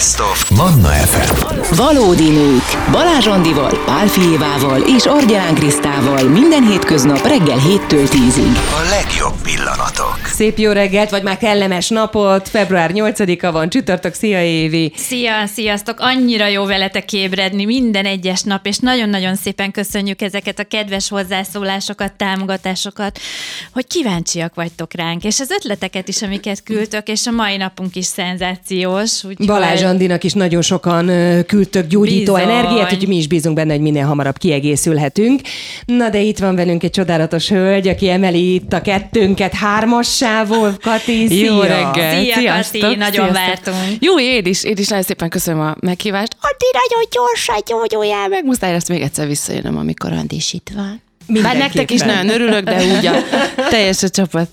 Best of Manna FM. Valódi nők. Balázs Andival, Pál Fijévával és Argyán Krisztával minden hétköznap reggel 7-től 10-ig. A legjobb pillanatok. Szép jó reggelt, vagy már kellemes napot. Február 8-a van, csütörtök, szia Évi. Szia, sziasztok! Annyira jó veletek ébredni minden egyes nap, és nagyon-nagyon szépen köszönjük ezeket a kedves hozzászólásokat, támogatásokat, hogy kíváncsiak vagytok ránk, és az ötleteket is, amiket küldtök, és a mai napunk is szenzációs. Úgyhogy... Balázs Andinak is nagyon sokan küldtök gyógyító Bizony. energiát, úgyhogy mi is bízunk benne, hogy minél hamarabb kiegészülhetünk. Na de itt van velünk egy csodálatos hölgy, aki emeli itt a kettőnket hármassával. Kati, szia! Jó reggel! Szia, Sziasztok! Kati, nagyon Sziasztok. vártunk. Jó, én is, én is nagyon szépen köszönöm a meghívást. Andi, nagyon gyorsan gyógyuljál meg. Muszáj lesz még egyszer visszajönnöm, amikor Andi is itt van. Bár nektek is nagyon örülök, de úgy a teljes a csapat.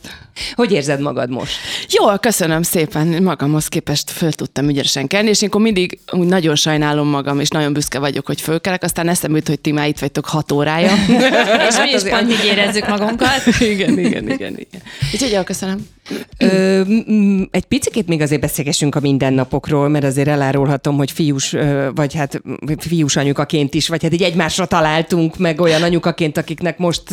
Hogy érzed magad most? Jól, köszönöm szépen. Magamhoz képest föl tudtam ügyesen kelni, és én akkor mindig úgy nagyon sajnálom magam, és nagyon büszke vagyok, hogy fölkelek. Aztán eszembe jut, hogy ti már itt vagytok hat órája. És mi is pont így érezzük magunkat. igen, igen, igen, igen. Úgyhogy jól, köszönöm. Ö, egy picit még azért beszélgessünk a mindennapokról, mert azért elárulhatom, hogy fiús, vagy hát fiús anyukaként is, vagy hát így egymásra találtunk meg olyan anyukaként, akiknek most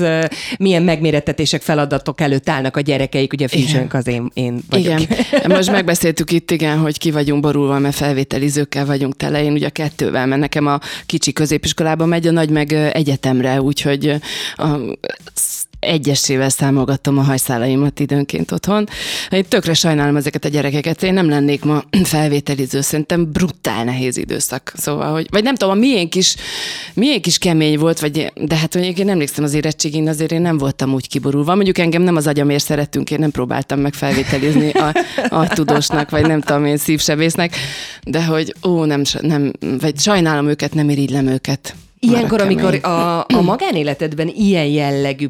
milyen megmérettetések, feladatok előtt állnak a gyerekeik, ugye fiúsönk az én, én vagyok. Igen. Most megbeszéltük itt, igen, hogy ki vagyunk borulva, mert felvételizőkkel vagyunk tele. Én ugye kettővel, mert nekem a kicsi középiskolába megy, a nagy meg egyetemre, úgyhogy a, egyesével számolgattam a hajszálaimat időnként otthon. Én tökre sajnálom ezeket a gyerekeket. Én nem lennék ma felvételiző, szerintem brutál nehéz időszak. Szóval, hogy, vagy nem tudom, a miénk is, miénk is kemény volt, vagy, de hát mondjuk én emlékszem az érettségén, azért én nem voltam úgy kiborulva. Mondjuk engem nem az agyamért szerettünk, én nem próbáltam meg felvételizni a, a tudósnak, vagy nem tudom én szívsebésznek, de hogy ó, nem, nem, vagy sajnálom őket, nem irigylem őket. Ilyenkor, amikor a, a magánéletedben ilyen jellegű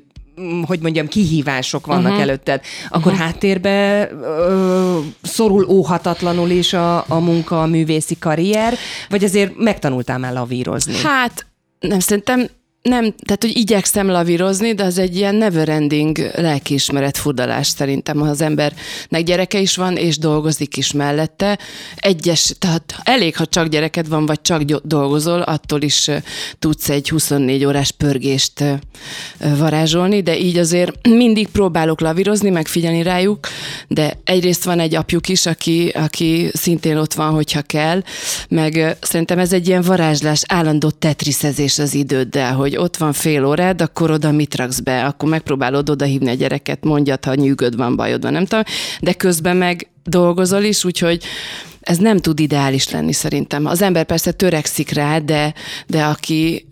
hogy mondjam, kihívások vannak uh-huh. előtted, akkor uh-huh. háttérbe ö, szorul óhatatlanul is a, a munka, a művészi karrier, vagy azért megtanultál már lavírozni? Hát nem, szerintem nem, tehát hogy igyekszem lavírozni, de az egy ilyen neverending lelkiismeret furdalás szerintem, ha az embernek gyereke is van, és dolgozik is mellette. Egyes, tehát elég, ha csak gyereked van, vagy csak dolgozol, attól is tudsz egy 24 órás pörgést varázsolni, de így azért mindig próbálok lavírozni, megfigyelni rájuk, de egyrészt van egy apjuk is, aki, aki szintén ott van, hogyha kell, meg szerintem ez egy ilyen varázslás, állandó tetriszezés az időddel, hogy ott van fél órád, akkor oda mit raksz be, akkor megpróbálod oda hívni a gyereket, mondjad, ha nyűgöd van, bajod van, nem tudom, de közben meg dolgozol is, úgyhogy ez nem tud ideális lenni szerintem. Az ember persze törekszik rá, de, de aki,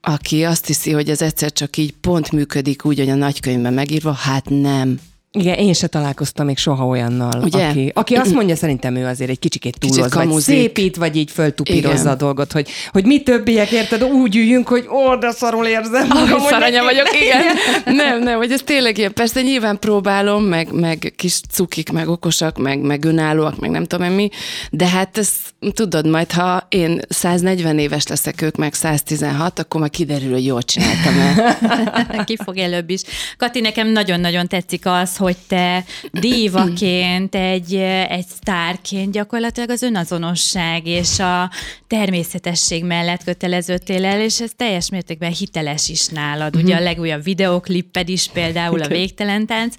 aki azt hiszi, hogy ez egyszer csak így pont működik úgy, hogy a nagykönyvben megírva, hát nem. Igen, én se találkoztam még soha olyannal, Ugye? aki, aki azt mondja, szerintem ő azért egy kicsikét túloz, vagy kamuzik. szépít, vagy így föltupírozza Igen. a dolgot, hogy, hogy mi többiek, érted, úgy üljünk, hogy ó, de szarul érzem. magam, Ah, hogy szaranya vagyok, igen. Nem, nem, hogy ez tényleg ilyen. Persze nyilván próbálom, meg, meg kis cukik, meg okosak, meg, meg önállóak, meg nem tudom én mi, de hát ez tudod, majd ha én 140 éves leszek, ők meg 116, akkor már kiderül, hogy jól csináltam el. Ki fog előbb is. Kati, nekem nagyon-nagyon tetszik az, hogy te dívaként, egy, egy sztárként gyakorlatilag az önazonosság és a természetesség mellett köteleződtél el, és ez teljes mértékben hiteles is nálad. Ugye a legújabb videoklipped is például a Végtelen tánc.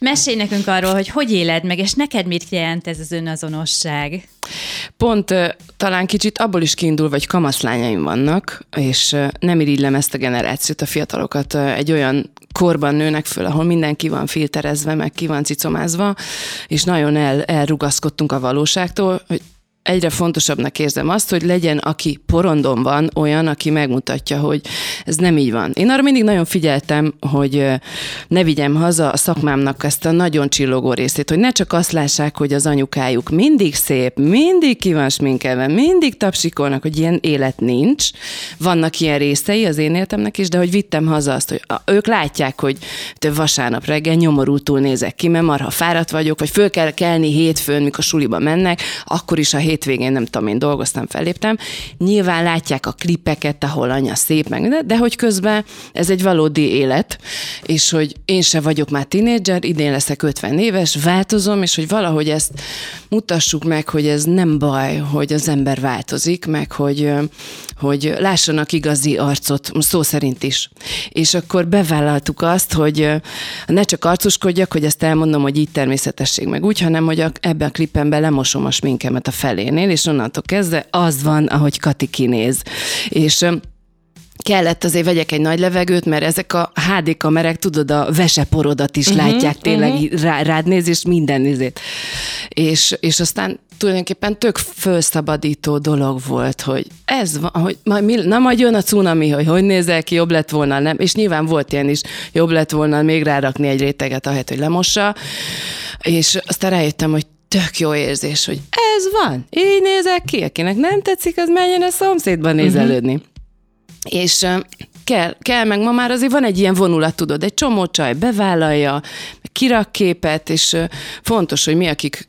Mesélj nekünk arról, hogy hogy éled meg, és neked mit jelent ez az önazonosság? Pont talán kicsit abból is kiindul, hogy kamaszlányaim vannak, és nem irigylem ezt a generációt, a fiatalokat egy olyan korban nőnek föl, ahol mindenki van filterezve, meg ki van cicomázva, és nagyon el, elrugaszkodtunk a valóságtól, hogy egyre fontosabbnak érzem azt, hogy legyen, aki porondon van, olyan, aki megmutatja, hogy ez nem így van. Én arra mindig nagyon figyeltem, hogy ne vigyem haza a szakmámnak ezt a nagyon csillogó részét, hogy ne csak azt lássák, hogy az anyukájuk mindig szép, mindig ki van sminkelve, mindig tapsikolnak, hogy ilyen élet nincs. Vannak ilyen részei az én életemnek is, de hogy vittem haza azt, hogy ők látják, hogy több vasárnap reggel nyomorultul nézek ki, mert marha fáradt vagyok, vagy föl kell kelni hétfőn, mikor suliba mennek, akkor is a hétvégén nem tudom, én dolgoztam, felléptem. Nyilván látják a klipeket, ahol anya szép, meg, de, de hogy közben ez egy valódi élet, és hogy én se vagyok már tinédzser, idén leszek 50 éves, változom, és hogy valahogy ezt mutassuk meg, hogy ez nem baj, hogy az ember változik, meg hogy, hogy lássanak igazi arcot, szó szerint is. És akkor bevállaltuk azt, hogy ne csak arcoskodjak, hogy ezt elmondom, hogy így természetesség meg úgy, hanem hogy ebben a klipemben lemosom a sminkemet a felénél, és onnantól kezdve az van, ahogy Kati kinéz. És kellett azért vegyek egy nagy levegőt, mert ezek a HD kamerák, tudod, a veseporodat is uh-huh, látják, tényleg uh-huh. rá, rád néz, és minden nézét. És, és aztán tulajdonképpen tök felszabadító dolog volt, hogy ez van, hogy majd, mi, na majd jön a cunami, hogy hogy nézel ki, jobb lett volna, nem? És nyilván volt ilyen is, jobb lett volna még rárakni egy réteget, ahelyett, hogy lemossa. És aztán rájöttem, hogy tök jó érzés, hogy ez van, így nézek ki, akinek nem tetszik, az menjen a szomszédban nézelődni. Uh-huh. És kell, kell, meg ma már azért van egy ilyen vonulat, tudod, egy csomó csaj bevállalja, kirak képet, és fontos, hogy mi, akik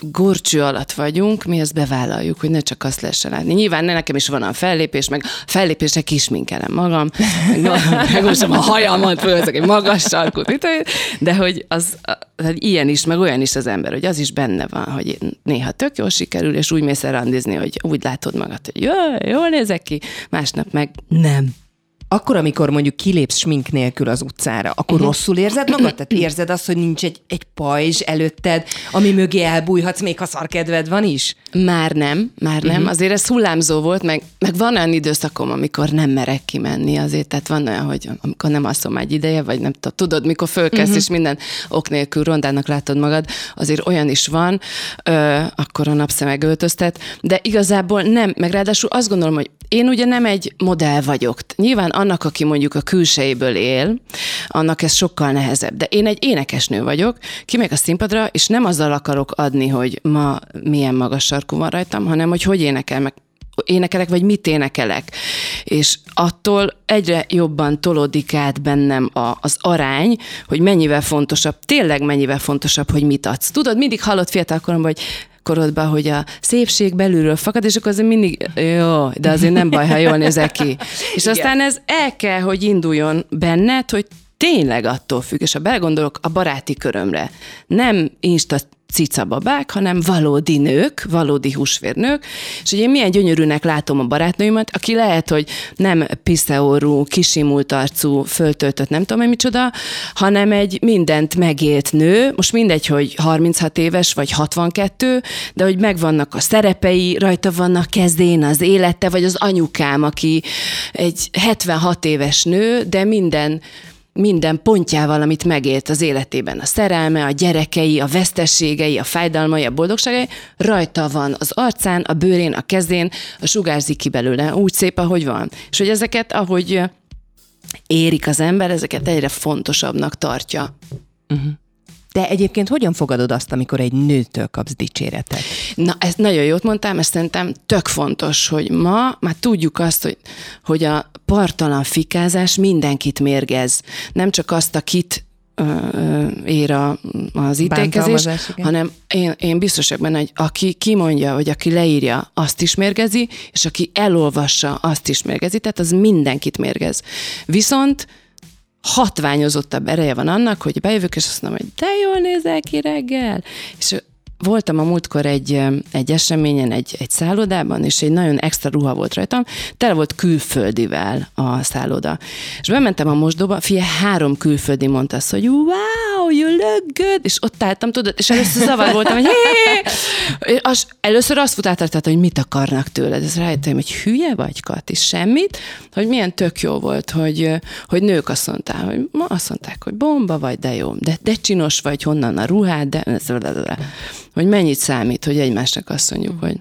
gorcső alatt vagyunk, mi ezt bevállaljuk, hogy ne csak azt lehessen látni. Nyilván nekem is van a fellépés, meg fellépésre kisminkelem magam, meg most a hajamat fölözök egy magas sarkút, de hogy az, hogy ilyen is, meg olyan is az ember, hogy az is benne van, hogy néha tök jól sikerül, és úgy mész el randizni, hogy úgy látod magad, hogy jó, jól nézek ki, másnap meg nem akkor, amikor mondjuk kilépsz smink nélkül az utcára, akkor uh-huh. rosszul érzed magad? Tehát érzed azt, hogy nincs egy, egy pajzs előtted, ami mögé elbújhatsz, még ha szarkedved van is? Már nem, már nem. Uh-huh. Azért ez hullámzó volt, meg, meg van olyan időszakom, amikor nem merek kimenni azért, tehát van olyan, hogy amikor nem asszom egy ideje, vagy nem tudod, mikor fölkezd, uh-huh. és minden ok nélkül rondának látod magad, azért olyan is van, ö, akkor a napszemeg öltöztet, de igazából nem, meg ráadásul azt gondolom, hogy én ugye nem egy modell vagyok. Nyilván annak, aki mondjuk a külsejéből él, annak ez sokkal nehezebb. De én egy énekesnő vagyok, kimegyek a színpadra, és nem azzal akarok adni, hogy ma milyen magas sarkú van rajtam, hanem hogy hogy énekel, meg énekelek, vagy mit énekelek. És attól egyre jobban tolódik át bennem a, az arány, hogy mennyivel fontosabb, tényleg mennyivel fontosabb, hogy mit adsz. Tudod, mindig hallott fiatalkoromban, hogy korodban, hogy a szépség belülről fakad, és akkor azért mindig, jó, de azért nem baj, ha jól nézek ki. És aztán ez el kell, hogy induljon benned, hogy tényleg attól függ, és ha belegondolok a baráti körömre, nem insta cicababák, hanem valódi nők, valódi húsvérnők, és hogy én milyen gyönyörűnek látom a barátnőimet, aki lehet, hogy nem piszeorú, kisimult arcú, föltöltött, nem tudom, micsoda, hanem egy mindent megélt nő, most mindegy, hogy 36 éves vagy 62, de hogy megvannak a szerepei, rajta vannak kezdén az élete, vagy az anyukám, aki egy 76 éves nő, de minden minden pontjával, amit megélt az életében, a szerelme, a gyerekei, a vesztességei, a fájdalmai, a boldogságai, rajta van az arcán, a bőrén, a kezén, a sugárzik ki belőle, úgy szép, ahogy van. És hogy ezeket, ahogy érik az ember, ezeket egyre fontosabbnak tartja. Uh-huh. De egyébként hogyan fogadod azt, amikor egy nőtől kapsz dicséretet? Na, ezt nagyon jót mondtam, ezt szerintem tök fontos, hogy ma már tudjuk azt, hogy, hogy a partalan fikázás mindenkit mérgez. Nem csak azt, akit ér a, az ítélkezés, hanem én, én biztos vagyok benne, hogy aki kimondja, vagy aki leírja, azt is mérgezi, és aki elolvassa, azt is mérgezi, tehát az mindenkit mérgez. Viszont hatványozottabb ereje van annak, hogy bejövök, és azt mondom, hogy de jól nézel ki reggel, és voltam a múltkor egy, egy eseményen, egy, egy szállodában, és egy nagyon extra ruha volt rajtam, tele volt külföldivel a szálloda. És bementem a mosdóba, fia, három külföldi mondta azt, hogy wow, you look good, és ott álltam, tudod, és először zavar voltam, hogy hé, az, először azt futáltatott, hogy mit akarnak tőled, ez rájöttem, hogy hülye vagy, Kati, semmit, hogy milyen tök jó volt, hogy, hogy nők azt mondták, hogy ma azt mondták, hogy bomba vagy, de jó, de, de csinos vagy, honnan a ruhád, de hogy mennyit számít, hogy egymásnak azt mondjuk, hogy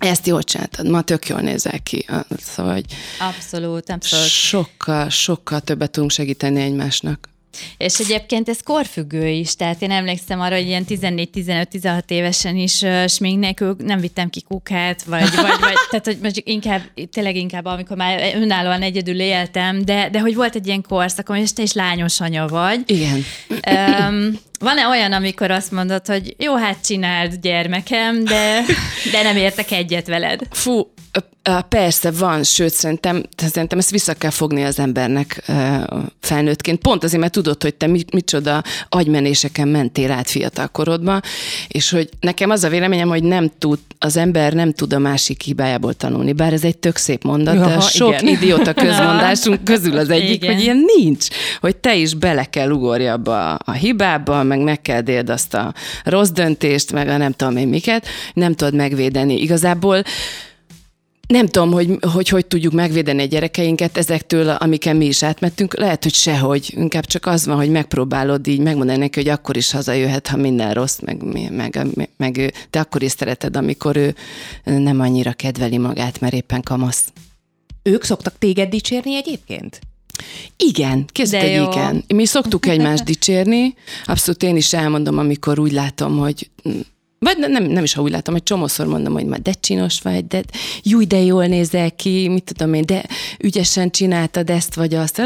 ezt jól csináltad, ma tök jól nézel ki. Szóval, hogy abszolút, abszolút. Sokkal, sokkal többet tudunk segíteni egymásnak. És egyébként ez korfüggő is, tehát én emlékszem arra, hogy ilyen 14-15-16 évesen is uh, smink nélkül nem vittem ki kukát, vagy, vagy, vagy tehát hogy most inkább, tényleg inkább, amikor már önállóan egyedül éltem, de, de hogy volt egy ilyen korszakom, és te is lányos anya vagy. Igen. Um, van-e olyan, amikor azt mondod, hogy jó, hát csináld gyermekem, de, de nem értek egyet veled? Fú, persze van, sőt szerintem, szerintem ezt vissza kell fogni az embernek felnőttként. Pont azért, mert tudod, hogy te micsoda agymenéseken mentél át fiatal korodban, és hogy nekem az a véleményem, hogy nem tud, az ember nem tud a másik hibájából tanulni, bár ez egy tök szép mondat, Jaha, de sok igen. idióta közmondásunk közül az egyik, igen. hogy ilyen nincs, hogy te is bele kell ugorj abba a hibába, meg meg kell déld azt a rossz döntést, meg a nem tudom én miket, nem tudod megvédeni. Igazából nem tudom, hogy, hogy hogy tudjuk megvédeni a gyerekeinket ezektől, amiken mi is átmettünk. Lehet, hogy sehogy. Inkább csak az van, hogy megpróbálod így megmondani neki, hogy akkor is hazajöhet, ha minden rossz, meg, meg, meg, meg ő, te akkor is szereted, amikor ő nem annyira kedveli magát, mert éppen kamasz. Ők szoktak téged dicsérni egyébként? Igen, kezd egy igen. Mi szoktuk egymást dicsérni, abszolút én is elmondom, amikor úgy látom, hogy vagy nem, nem is, ha úgy látom, hogy csomószor mondom, hogy már de csinos vagy, de jó, de jól nézel ki, mit tudom én, de ügyesen csináltad ezt vagy azt,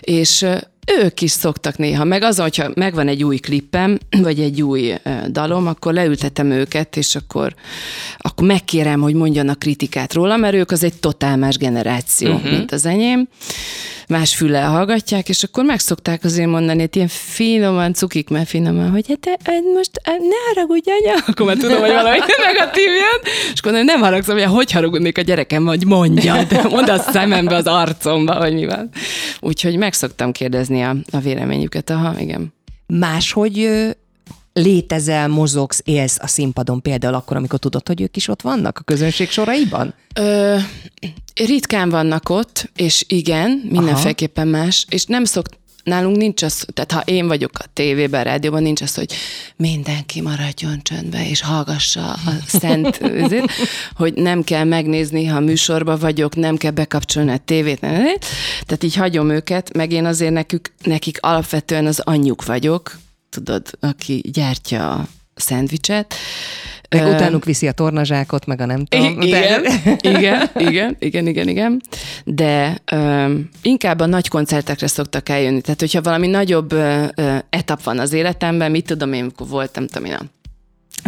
és ők is szoktak néha, meg az, hogyha megvan egy új klippem, vagy egy új dalom, akkor leültetem őket, és akkor, akkor megkérem, hogy mondjanak kritikát róla, mert ők az egy totál más generáció, uh-huh. mint az enyém más füllel hallgatják, és akkor megszokták azért mondani, hogy ilyen finoman, cukik, mert finoman, hogy hát, hát most hát ne haragudj, anya, akkor már tudom, hogy valami negatív jön, és akkor nem haragszom, hogy hogy haragudnék a gyerekem, hogy mondja, de mondd a szemembe, az arcomba, hogy mi van. Úgyhogy megszoktam kérdezni a, a véleményüket, aha, igen. Máshogy létezel, mozogsz, élsz a színpadon például akkor, amikor tudod, hogy ők is ott vannak a közönség soraiban? Ö, ritkán vannak ott, és igen, mindenféleképpen más, és nem szokt, nálunk nincs az, tehát ha én vagyok a tévében, a rádióban, nincs az, hogy mindenki maradjon csöndbe, és hallgassa a szent, ezért, hogy nem kell megnézni, ha műsorban vagyok, nem kell bekapcsolni a tévét, tehát így hagyom őket, meg én azért nekük, nekik alapvetően az anyjuk vagyok, tudod, aki gyártja szendvicset. Meg utánuk viszi a tornazsákot, meg a nem tudom. Igen, de... igen, igen, igen, igen, igen. De um, inkább a nagy koncertekre szoktak eljönni. Tehát, hogyha valami nagyobb uh, etap van az életemben, mit tudom én, amikor voltam, tudom én, a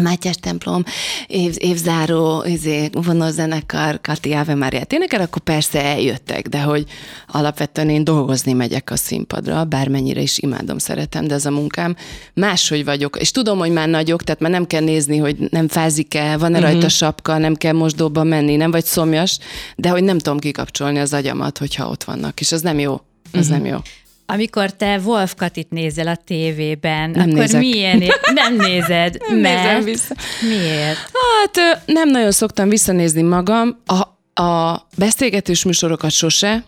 Mátyás templom, év, évzáró izé, vonózenekar, Kati Ave Máriát énekel, akkor persze eljöttek, de hogy alapvetően én dolgozni megyek a színpadra, bármennyire is imádom, szeretem, de ez a munkám. Máshogy vagyok, és tudom, hogy már nagyok, tehát már nem kell nézni, hogy nem fázik-e, van-e uh-huh. rajta sapka, nem kell mosdóba menni, nem vagy szomjas, de hogy nem tudom kikapcsolni az agyamat, hogyha ott vannak, és az nem jó. Az uh-huh. nem jó. Amikor te Wolf Katit nézel a tévében, nem akkor nézek. milyen... É- nem nézed, nem mert... Nézem vissza. Miért? Hát nem nagyon szoktam visszanézni magam. A, a beszélgetős műsorokat sose,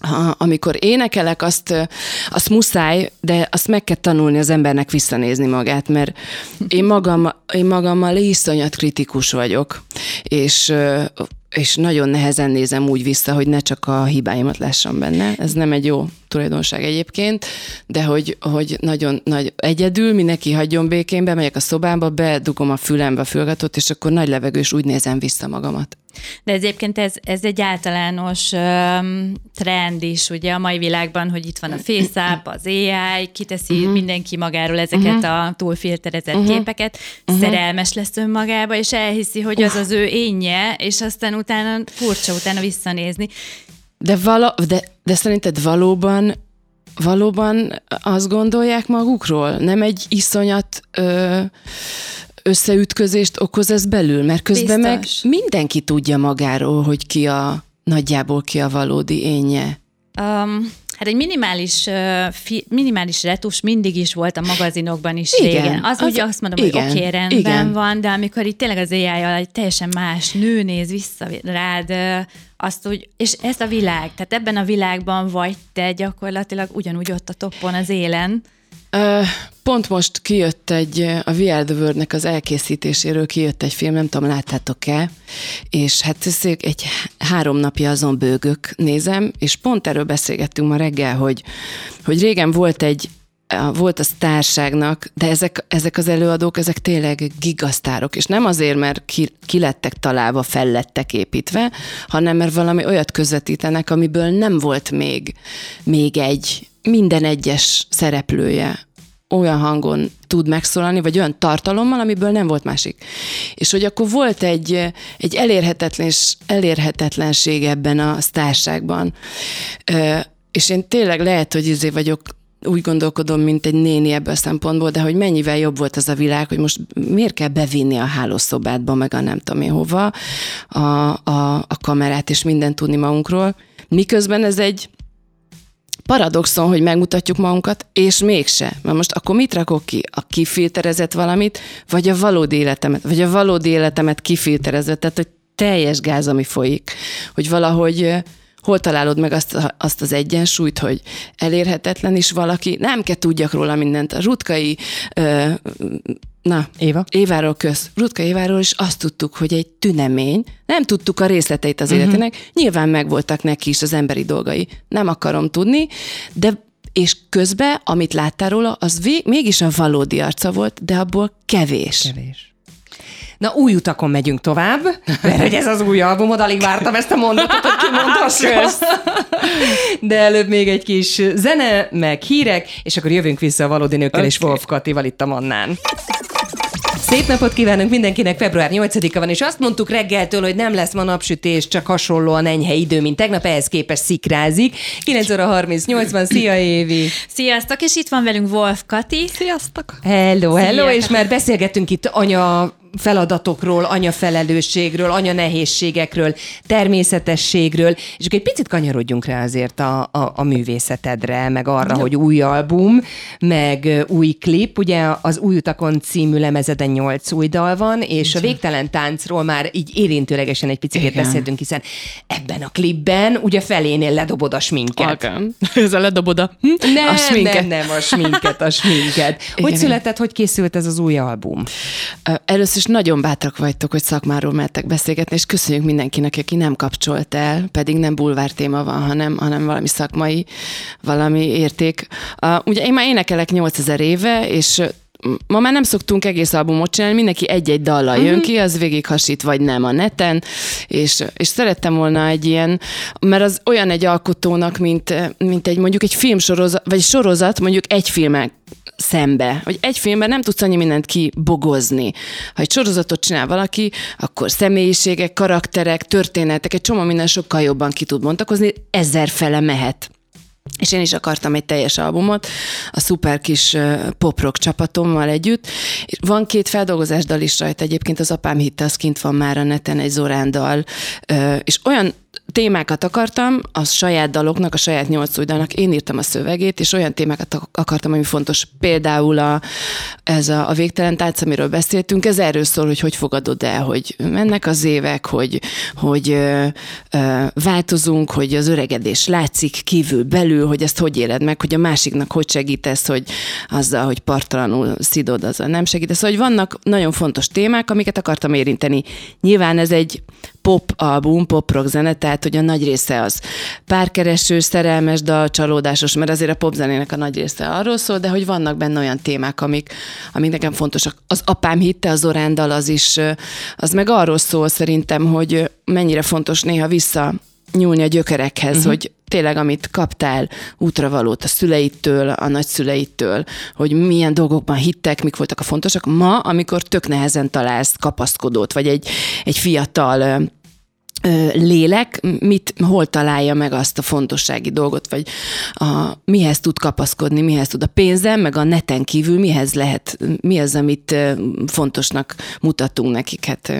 ha, amikor énekelek, azt, azt muszáj, de azt meg kell tanulni az embernek visszanézni magát, mert én, magam, én magammal iszonyat kritikus vagyok, és és nagyon nehezen nézem úgy vissza, hogy ne csak a hibáimat lássam benne. Ez nem egy jó tulajdonság egyébként, de hogy, hogy nagyon nagy egyedül, mindenki hagyjon békén, bemegyek a szobába, bedugom a fülembe a fülgatót, és akkor nagy levegő, és úgy nézem vissza magamat. De ez egyébként ez, ez egy általános um, trend is, ugye a mai világban, hogy itt van a FaceApp, az AI, kiteszi uh-huh. mindenki magáról ezeket uh-huh. a túlfilterezett uh-huh. képeket, uh-huh. szerelmes lesz önmagába, és elhiszi, hogy az az ő énje, és aztán utána furcsa utána visszanézni. De, vala, de, de szerinted valóban valóban azt gondolják magukról? Nem egy iszonyat ö, összeütközést okoz ez belül? Mert közben Biztos. meg mindenki tudja magáról, hogy ki a nagyjából ki a valódi énje. Um, Hát egy minimális, fi, minimális retus mindig is volt a magazinokban is igen, régen. Az, az ugye azt mondom, igen, hogy oké, okay, rendben igen. van, de amikor itt tényleg az ai egy teljesen más nő néz vissza rád, azt úgy, és ez a világ, tehát ebben a világban vagy te gyakorlatilag ugyanúgy ott a toppon az élen. Ö, pont most kijött egy, a VR The World-nek az elkészítéséről kijött egy film, nem tudom, láttátok-e, és hát ez egy három napja azon bőgök nézem, és pont erről beszélgettünk ma reggel, hogy, hogy régen volt egy volt a sztárságnak, de ezek, ezek az előadók, ezek tényleg gigasztárok, és nem azért, mert ki, ki lettek találva, fel lettek építve, hanem mert valami olyat közvetítenek, amiből nem volt még, még egy minden egyes szereplője olyan hangon tud megszólalni, vagy olyan tartalommal, amiből nem volt másik. És hogy akkor volt egy, egy elérhetetlenség ebben a sztárságban. És én tényleg lehet, hogy izé vagyok úgy gondolkodom, mint egy néni ebből a szempontból, de hogy mennyivel jobb volt az a világ, hogy most miért kell bevinni a hálószobádba, meg a nem tudom én hova a, a, a kamerát, és mindent tudni magunkról. Miközben ez egy paradoxon, hogy megmutatjuk magunkat, és mégse. Mert most akkor mit rakok ki? A kifilterezett valamit, vagy a valódi életemet? Vagy a valódi életemet kifilterezett? Tehát, hogy teljes gáz, ami folyik. Hogy valahogy hol találod meg azt, azt az egyensúlyt, hogy elérhetetlen is valaki, nem kell tudjak róla mindent. A rutkai, na, Éva? Éváról köz. Rutka Éváról is azt tudtuk, hogy egy tünemény, nem tudtuk a részleteit az uh-huh. életének, nyilván megvoltak neki is az emberi dolgai. Nem akarom tudni, de és közben, amit láttál róla, az vég, mégis a valódi arca volt, de abból kevés. Kevés. Na, új utakon megyünk tovább, mert hogy ez az új albumod, alig vártam ezt a mondatot, hogy kimondhassam. De előbb még egy kis zene, meg hírek, és akkor jövünk vissza a valódi nőkkel okay. és Wolf Katival itt a Mannán. Szép napot kívánunk mindenkinek, február 8-a van, és azt mondtuk reggeltől, hogy nem lesz ma napsütés, csak hasonlóan enyhe idő, mint tegnap, ehhez képest szikrázik. 9 óra 38 van, szia Évi! Sziasztok, és itt van velünk Wolf Kati. Sziasztok! Hello, hello, Szia. és már beszélgettünk itt anya feladatokról, anyafelelősségről, anya nehézségekről, természetességről, és akkor egy picit kanyarodjunk rá azért a, a, a művészetedre, meg arra, ja. hogy új album, meg új klip, ugye az Új utakon című lemezeden nyolc új dal van, és a Végtelen táncról már így érintőlegesen egy picit beszéltünk, hiszen ebben a klipben ugye felénél ledobod a sminket. Igen. Ez a ledobod a, hm? nem, a sminket. Nem, nem, a sminket, a sminket. Hogy Igen. született, hogy készült ez az új album? Először is nagyon bátrak vagytok, hogy szakmáról mertek beszélgetni, és köszönjük mindenkinek, aki nem kapcsolt el, pedig nem bulvár téma van, hanem, hanem valami szakmai, valami érték. Uh, ugye én már énekelek 8000 éve, és ma már nem szoktunk egész albumot csinálni, mindenki egy-egy dallal jön uh-huh. ki, az végig hasít vagy nem a neten, és, és szerettem volna egy ilyen, mert az olyan egy alkotónak, mint, mint egy mondjuk egy filmsorozat, vagy sorozat, mondjuk egy filmek szembe, hogy egy filmben nem tudsz annyi mindent kibogozni. Ha egy sorozatot csinál valaki, akkor személyiségek, karakterek, történetek, egy csomó minden sokkal jobban ki tud bontakozni, ezer fele mehet. És én is akartam egy teljes albumot, a szuper kis poprock csapatommal együtt. Van két feldolgozás dal is rajta, egyébként az apám hitte, az kint van már a neten, egy Zorán dal, és olyan témákat akartam, a saját daloknak, a saját nyolc új én írtam a szövegét, és olyan témákat akartam, ami fontos. Például a, ez a, a végtelen tánc, amiről beszéltünk, ez erről szól, hogy hogy fogadod el, hogy mennek az évek, hogy, hogy ö, ö, változunk, hogy az öregedés látszik kívül, belül, hogy ezt hogy éled meg, hogy a másiknak hogy segítesz, hogy azzal, hogy partalanul szidod, azzal nem segítesz. Hogy vannak nagyon fontos témák, amiket akartam érinteni. Nyilván ez egy pop album, pop rock zene, tehát hogy a nagy része az párkereső, szerelmes dal, csalódásos, mert azért a popzenének a nagy része arról szól, de hogy vannak benne olyan témák, amik, amik nekem fontosak. Az apám hitte, az orándal az is, az meg arról szól szerintem, hogy mennyire fontos néha vissza nyúlni a gyökerekhez, uh-huh. hogy tényleg amit kaptál útravalót a szüleitől, a nagyszüleitől, hogy milyen dolgokban hittek, mik voltak a fontosak. Ma, amikor tök nehezen találsz kapaszkodót, vagy egy, egy fiatal lélek, mit, hol találja meg azt a fontossági dolgot, vagy a, mihez tud kapaszkodni, mihez tud a pénzem, meg a neten kívül mihez lehet, mi az, amit fontosnak mutatunk nekik. Hát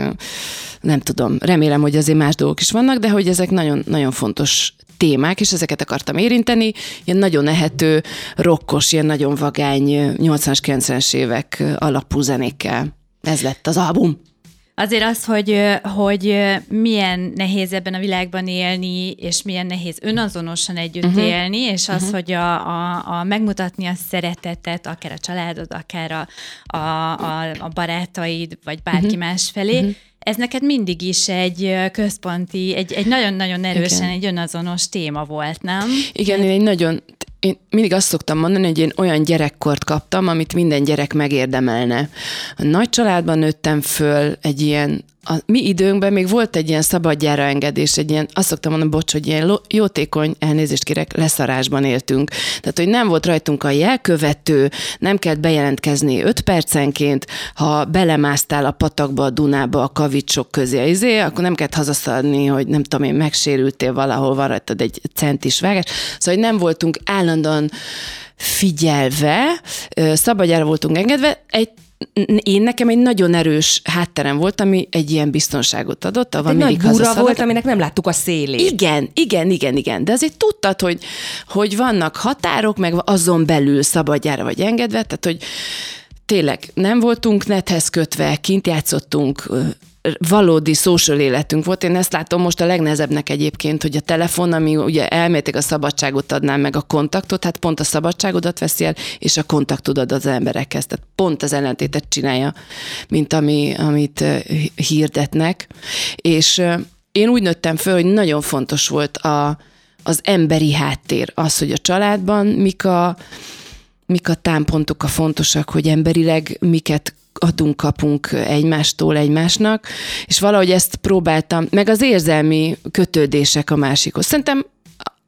nem tudom, remélem, hogy azért más dolgok is vannak, de hogy ezek nagyon, nagyon fontos témák, és ezeket akartam érinteni. Ilyen nagyon ehető, rokkos, ilyen nagyon vagány 80-as, 90-es évek alapú zenékkel. Ez lett az album. Azért az, hogy, hogy milyen nehéz ebben a világban élni, és milyen nehéz önazonosan együtt uh-huh. élni, és az, uh-huh. hogy a, a, a megmutatni a szeretetet, akár a családod, akár a, a, a, a barátaid, vagy bárki uh-huh. más felé, uh-huh ez neked mindig is egy központi, egy, egy nagyon-nagyon erősen Igen. egy önazonos téma volt, nem? Igen, én egy nagyon, én mindig azt szoktam mondani, hogy én olyan gyerekkort kaptam, amit minden gyerek megérdemelne. A nagy családban nőttem föl, egy ilyen a mi időnkben még volt egy ilyen szabadjára engedés, egy ilyen, azt szoktam mondani, bocs, hogy ilyen jótékony, elnézést kérek, leszarásban éltünk. Tehát, hogy nem volt rajtunk a jelkövető, nem kellett bejelentkezni öt percenként, ha belemásztál a patakba, a Dunába, a kavicsok közé, izé, akkor nem kellett hazaszadni, hogy nem tudom én, megsérültél valahol, van rajtad egy centis vágás. Szóval, hogy nem voltunk állandóan figyelve, szabadjára voltunk engedve, egy én nekem egy nagyon erős hátterem volt, ami egy ilyen biztonságot adott. Egy nagy búra volt, aminek nem láttuk a szélét. Igen, igen, igen, igen. De azért tudtad, hogy, hogy vannak határok, meg azon belül szabadjára vagy engedve, tehát hogy tényleg nem voltunk nethez kötve, kint játszottunk, valódi social életünk volt. Én ezt látom most a legnehezebbnek egyébként, hogy a telefon, ami ugye elméletek a szabadságot adnám meg a kontaktot, hát pont a szabadságodat veszi el, és a kontaktodat az emberekhez. Tehát pont az ellentétet csinálja, mint ami, amit hirdetnek. És én úgy nőttem föl, hogy nagyon fontos volt a, az emberi háttér, az, hogy a családban mik a, mik a támpontok a fontosak, hogy emberileg miket adunk, kapunk egymástól egymásnak, és valahogy ezt próbáltam, meg az érzelmi kötődések a másikhoz. Szerintem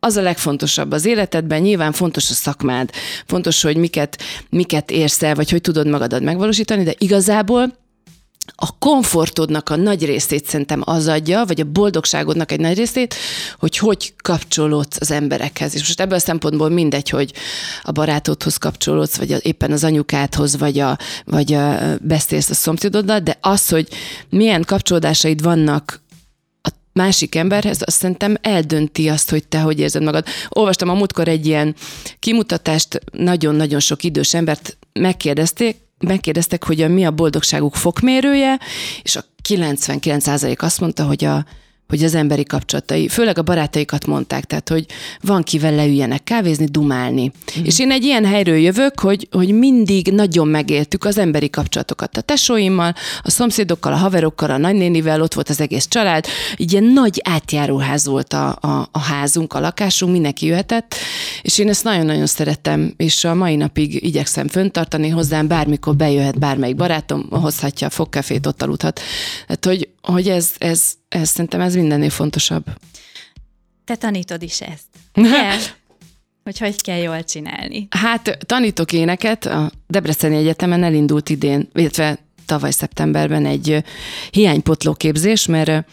az a legfontosabb az életedben, nyilván fontos a szakmád, fontos, hogy miket, miket érsz el, vagy hogy tudod magadat megvalósítani, de igazából a komfortodnak a nagy részét szerintem az adja, vagy a boldogságodnak egy nagy részét, hogy hogy kapcsolódsz az emberekhez. És most ebből a szempontból mindegy, hogy a barátodhoz kapcsolódsz, vagy éppen az anyukádhoz, vagy, a, vagy a, beszélsz a szomszédoddal, de az, hogy milyen kapcsolódásaid vannak másik emberhez, azt szerintem eldönti azt, hogy te hogy érzed magad. Olvastam a múltkor egy ilyen kimutatást, nagyon-nagyon sok idős embert megkérdezték, megkérdeztek, hogy a, mi a boldogságuk fokmérője, és a 99% azt mondta, hogy a hogy az emberi kapcsolatai, főleg a barátaikat mondták, tehát hogy van kivel leüljenek kávézni, dumálni. Mm. És én egy ilyen helyről jövök, hogy, hogy mindig nagyon megéltük az emberi kapcsolatokat a tesóimmal, a szomszédokkal, a haverokkal, a nagynénivel, ott volt az egész család, így ilyen nagy átjáróház volt a, a, a házunk, a lakásunk, mindenki jöhetett, és én ezt nagyon-nagyon szerettem, és a mai napig igyekszem föntartani hozzám, bármikor bejöhet bármelyik barátom, hozhatja a fogkafét, ott aludhat. Tehát, hogy, hogy ez, ez, ez szerintem ez mindennél fontosabb. Te tanítod is ezt. Kell, hogy hogy kell jól csinálni. Hát tanítok éneket, a Debreceni Egyetemen elindult idén, illetve tavaly szeptemberben egy hiánypotló képzés, mert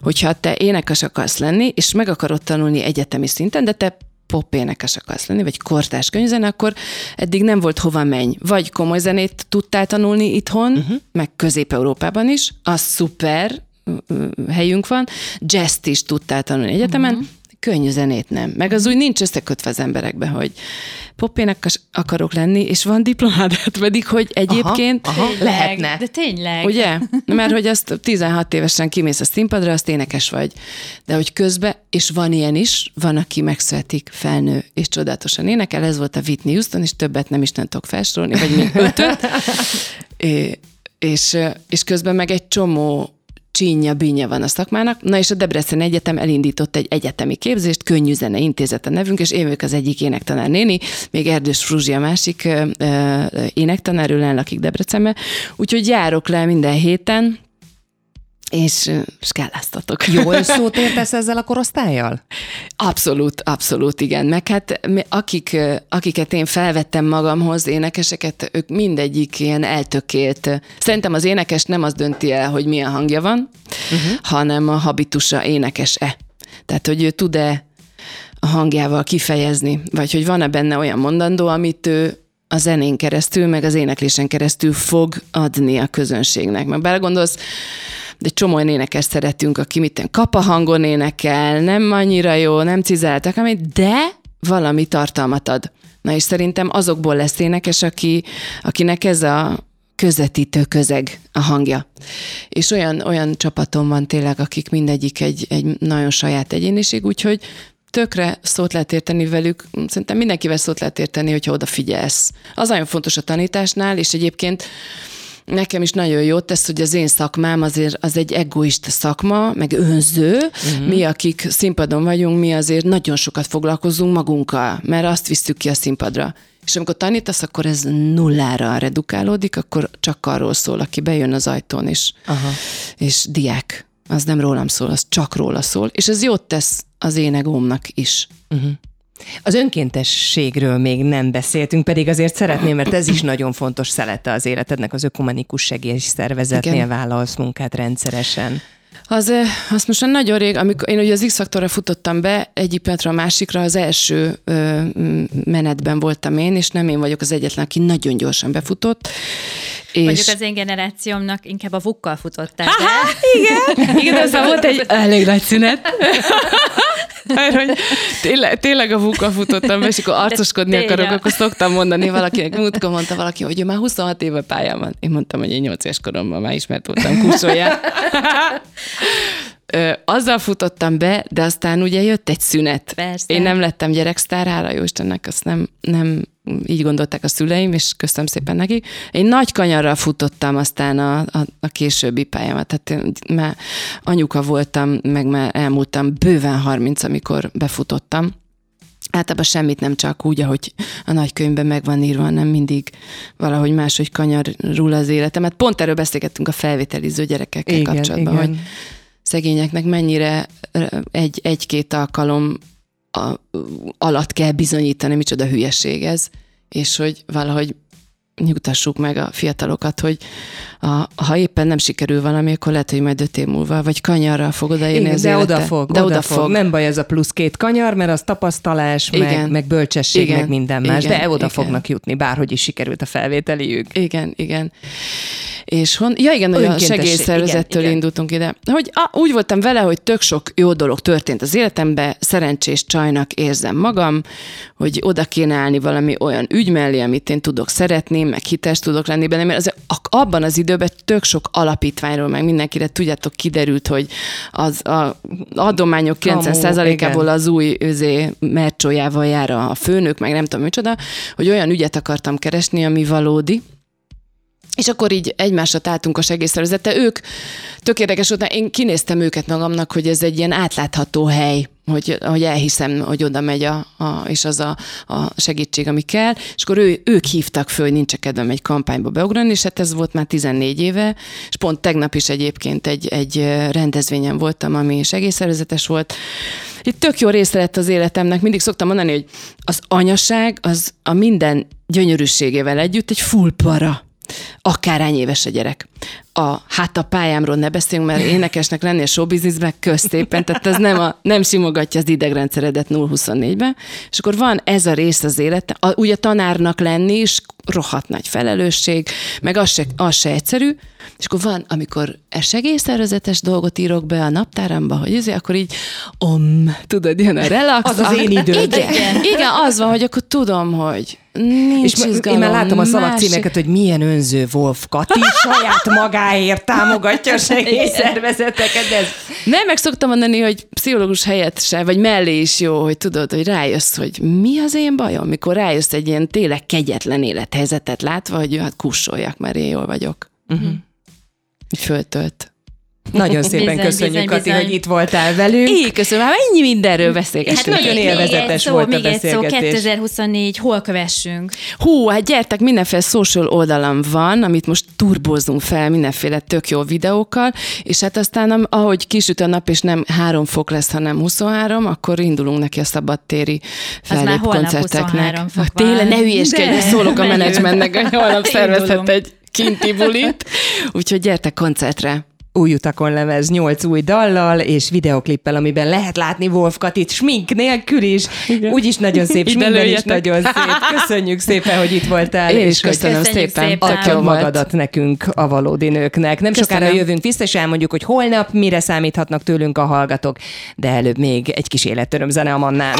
hogyha te énekes akarsz lenni, és meg akarod tanulni egyetemi szinten, de te pop énekes akarsz lenni, vagy kortás könyvzene, akkor eddig nem volt hova menj. Vagy komoly zenét tudtál tanulni itthon, uh-huh. meg Közép-Európában is, az szuper, helyünk van, jazz is tudtál tanulni egyetemen, uh-huh. könnyű zenét nem. Meg az úgy nincs összekötve az emberekbe, hogy popének akarok lenni, és van diplomád, pedig, hogy egyébként aha, aha, lehetne. De tényleg. Ugye? Mert hogy azt 16 évesen kimész a színpadra, azt énekes vagy. De hogy közben, és van ilyen is, van, aki megszületik, felnő, és csodálatosan énekel, ez volt a Whitney Houston, és többet nem is nem tudok felsorolni, vagy még ötöt. és, és közben meg egy csomó csínya, bínja van a szakmának. Na és a Debrecen Egyetem elindított egy egyetemi képzést, Könnyű Zene Intézet nevünk, és én vagyok az egyik énektanár néni, még Erdős Fruzsi a másik énektanár, ő lakik Debrecenbe. Úgyhogy járok le minden héten, és skáláztatok. Jól szót értesz ezzel a korosztályjal? Abszolút, abszolút, igen. Meg hát akik, akiket én felvettem magamhoz, énekeseket, ők mindegyik ilyen eltökélt. Szerintem az énekes nem az dönti el, hogy milyen hangja van, uh-huh. hanem a habitusa énekes-e. Tehát, hogy ő tud-e a hangjával kifejezni, vagy hogy van-e benne olyan mondandó, amit ő a zenén keresztül, meg az éneklésen keresztül fog adni a közönségnek. Meg belegondolsz, de csomó énekes szeretünk, aki mit kap a hangon énekel, nem annyira jó, nem cizáltak, amit, de valami tartalmat ad. Na és szerintem azokból lesz énekes, aki, akinek ez a közvetítő közeg a hangja. És olyan, olyan csapatom van tényleg, akik mindegyik egy, egy nagyon saját egyéniség, úgyhogy tökre szót lehet érteni velük, szerintem mindenkivel szót lehet érteni, hogyha odafigyelsz. Az nagyon fontos a tanításnál, és egyébként nekem is nagyon jót tesz, hogy az én szakmám azért az egy egoista szakma, meg önző. Uh-huh. Mi, akik színpadon vagyunk, mi azért nagyon sokat foglalkozunk magunkkal, mert azt visszük ki a színpadra. És amikor tanítasz, akkor ez nullára redukálódik, akkor csak arról szól, aki bejön az ajtón, és, Aha. és diák. Az nem rólam szól, az csak róla szól. És ez jót tesz az én egómnak is. Uh-huh. Az önkéntességről még nem beszéltünk, pedig azért szeretném, mert ez is nagyon fontos szelete az életednek, az ökumenikus segélyszervezetnél Igen. vállalsz munkát rendszeresen. Az, az most nagyon rég, amikor én ugye az x futottam be, egyik pillanatra a másikra, az első ö, menetben voltam én, és nem én vagyok az egyetlen, aki nagyon gyorsan befutott. És... Mondjuk az én generációmnak inkább a vukkal futottál be. igen, igen, aztán volt egy elég nagy szünet. Mert hogy tényleg, tényleg a vukkal futottam és akkor arcoskodni akarok, akkor szoktam mondani valakinek. Múltkor mondta valaki, hogy ő már 26 éve pályán van. Én mondtam, hogy én 8 éves koromban már ismert voltam kusóját. azzal futottam be, de aztán ugye jött egy szünet. Persze. Én nem lettem gyereksztár, hála jó Istennek, azt nem, nem így gondolták a szüleim, és köszönöm szépen nekik. Én nagy kanyarral futottam aztán a, a, a későbbi pályámat. Tehát én már anyuka voltam, meg már elmúltam bőven 30, amikor befutottam. Általában semmit nem csak úgy, ahogy a nagykönyvben meg van írva, nem mindig valahogy máshogy kanyarul az életemet. Pont erről beszélgettünk a felvételiző gyerekekkel igen, kapcsolatban, igen. hogy szegényeknek mennyire egy, egy-két alkalom a, alatt kell bizonyítani, micsoda hülyeség ez, és hogy valahogy nyugtassuk meg a fiatalokat, hogy a, ha éppen nem sikerül valami, akkor lehet, hogy majd öt év múlva, vagy kanyarral fog odaérni Igen, az de oda fog, de oda fog. fog. Nem baj ez a plusz két kanyar, mert az tapasztalás, Igen. meg, meg bölcsesség, igen. meg minden más, igen. de oda igen. fognak jutni, bárhogy is sikerült a felvételiük. Igen, igen. És hon, ja igen, a segélyszervezettől igen, indultunk ide. Hogy a, úgy voltam vele, hogy tök sok jó dolog történt az életemben, szerencsés csajnak érzem magam, hogy oda kéne állni valami olyan ügy mellé, amit én tudok szeretni, meg hites tudok lenni benne, mert az, abban az időben tök sok alapítványról, meg mindenkire, tudjátok, kiderült, hogy az a adományok 90%-ából az új özé mercsójával jár a főnök, meg nem tudom micsoda, hogy olyan ügyet akartam keresni, ami valódi, és akkor így egymásra álltunk a segélyszervezete. Ők tök érdekes volt, én kinéztem őket magamnak, hogy ez egy ilyen átlátható hely, hogy, hogy elhiszem, hogy oda megy a, a, és az a, a segítség, ami kell, és akkor ő, ők hívtak föl, hogy nincs kedvem egy kampányba beugrani, és hát ez volt már 14 éve, és pont tegnap is egyébként egy, egy rendezvényen voltam, ami segélyszervezetes volt. Itt tök jó része lett az életemnek, mindig szoktam mondani, hogy az anyaság az a minden gyönyörűségével együtt egy full para akár éves a gyerek. A, hát a pályámról ne beszéljünk, mert énekesnek lenni a showbizniszben köztépen, tehát ez nem, a, nem simogatja az idegrendszeredet 0-24-ben, és akkor van ez a rész az élet, a, ugye tanárnak lenni is rohadt nagy felelősség, meg az se, az se egyszerű, és akkor van, amikor e segélyszervezetes dolgot írok be a naptáramba, hogy ezért, akkor így om, tudod, jön a relax. Az az én időm. Igen, igen, az van, hogy akkor tudom, hogy Nincs és izgalom, én már látom a szalagcímeket, hogy milyen önző Wolf Kati saját magáért támogatja a segélyszervezeteket. De ez... Nem, meg szoktam mondani, hogy pszichológus helyett se, vagy mellé is jó, hogy tudod, hogy rájössz, hogy mi az én bajom, mikor rájössz egy ilyen tényleg kegyetlen élethelyzetet látva, hogy hát kussoljak, mert én jól vagyok. Uh-huh. Föltölt. Nagyon szépen bizony, köszönjük, bizony, Kati, bizony. hogy itt voltál velünk. Így, köszönöm, már ennyi mindenről beszélgettünk. Hát nagyon élvezetes szó, volt a beszélgetés. Szó, 2024, hol kövessünk? Hú, hát gyertek, mindenféle social oldalam van, amit most turbózunk fel mindenféle tök jó videókkal, és hát aztán ahogy kisüt a nap, és nem három fok lesz, hanem 23, akkor indulunk neki a szabadtéri fellép koncerteknek. Tényleg, ne hülyéskedj, szólok a menedzsmentnek, hogy holnap szervezhet egy kinti bulit. Úgyhogy gyertek koncertre új utakon lemez, nyolc új dallal és videoklippel, amiben lehet látni Wolf Katit smink nélkül is. Igen. Úgyis nagyon szép, és minden is nagyon szép. Köszönjük szépen, hogy itt voltál. Én is köszönöm szépen. szépen. Adja magadat nekünk a valódi nőknek. Nem köszönöm. sokára jövünk vissza, és elmondjuk, hogy holnap mire számíthatnak tőlünk a hallgatók, de előbb még egy kis életöröm zene a mannán.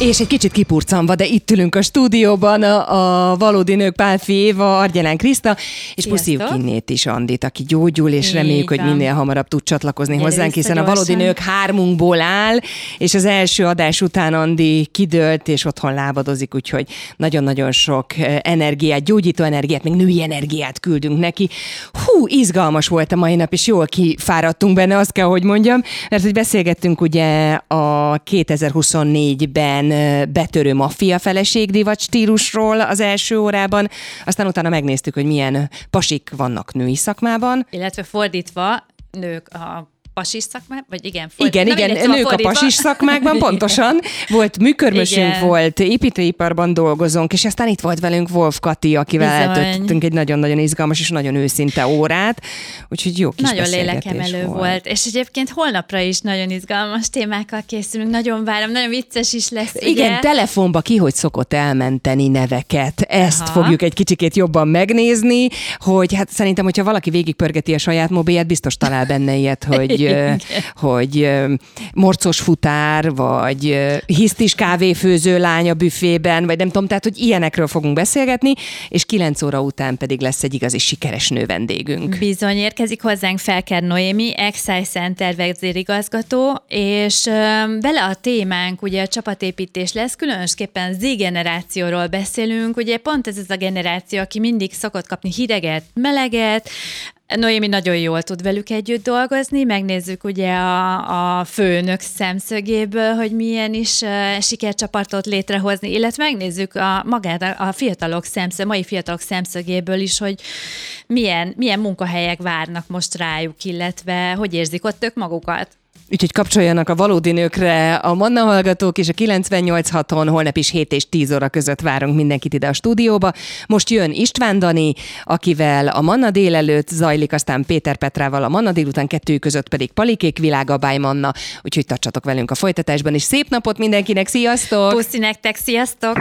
És egy kicsit kipurcanva, de itt ülünk a stúdióban a, a valódi nők Pálfi Éva, Argyelán Kriszta, és puszíjuk innét is Andit, aki gyógyul, és Így reméljük, hogy van. minél hamarabb tud csatlakozni Gyere hozzánk, hiszen a valódi gyorsan. nők hármunkból áll, és az első adás után Andi kidőlt, és otthon lábadozik, úgyhogy nagyon-nagyon sok energiát, gyógyító energiát, meg női energiát küldünk neki. Hú, izgalmas volt a mai nap, és jól kifáradtunk benne, azt kell, hogy mondjam, mert hogy beszélgettünk ugye a 2024-ben betörő maffia feleség divat stílusról az első órában, aztán utána megnéztük, hogy milyen pasik vannak női szakmában, Illetve fordítva, nők a pasis szakmában, vagy igen, fordítva. Igen, Na, igen, mindegy, szóval nők a pasis szakmákban, pontosan. Volt műkörmösünk, Igen. volt építőiparban dolgozónk, és aztán itt volt velünk Wolf Kati, akivel Bizony. eltöltöttünk egy nagyon-nagyon izgalmas és nagyon őszinte órát, úgyhogy jó kis Nagyon lélekemelő volt. volt. És egyébként holnapra is nagyon izgalmas témákkal készülünk. Nagyon várom, nagyon vicces is lesz. Igen, ugye? telefonba ki, hogy szokott elmenteni neveket. Ezt Aha. fogjuk egy kicsikét jobban megnézni, hogy hát szerintem, hogyha valaki végigpörgeti a saját mobilját, biztos talál benne ilyet, hogy, hogy morcos futár, vagy hisztis kávéfőző lány a büfében, vagy nem tudom, tehát, hogy ilyenekről fogunk beszélgetni, és 9 óra után pedig lesz egy igazi sikeres nő vendégünk. Bizony, érkezik hozzánk Felker Noémi, Excise Center vezérigazgató, és vele a témánk, ugye a csapatépítés lesz, különösképpen Z generációról beszélünk, ugye pont ez az a generáció, aki mindig szokott kapni hideget, meleget, Noémi nagyon jól tud velük együtt dolgozni, megnézzük ugye a, a főnök szemszögéből, hogy milyen is uh, sikercsapatot létrehozni, illetve megnézzük a, magát a, fiatalok szemszög, mai fiatalok szemszögéből is, hogy milyen, milyen munkahelyek várnak most rájuk, illetve hogy érzik ott ők magukat. Úgyhogy kapcsoljanak a valódi nőkre a Manna hallgatók, és a 98.6-on holnap is 7 és 10 óra között várunk mindenkit ide a stúdióba. Most jön István Dani, akivel a Manna délelőtt zajlik, aztán Péter Petrával a Manna délután kettő között pedig Palikék világa by Manna. Úgyhogy tartsatok velünk a folytatásban, és szép napot mindenkinek, sziasztok! Puszi nektek, sziasztok!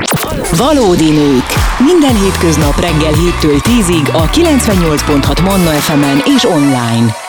Valódi nők. Minden hétköznap reggel 7-től 10-ig a 98.6 Manna FM-en és online.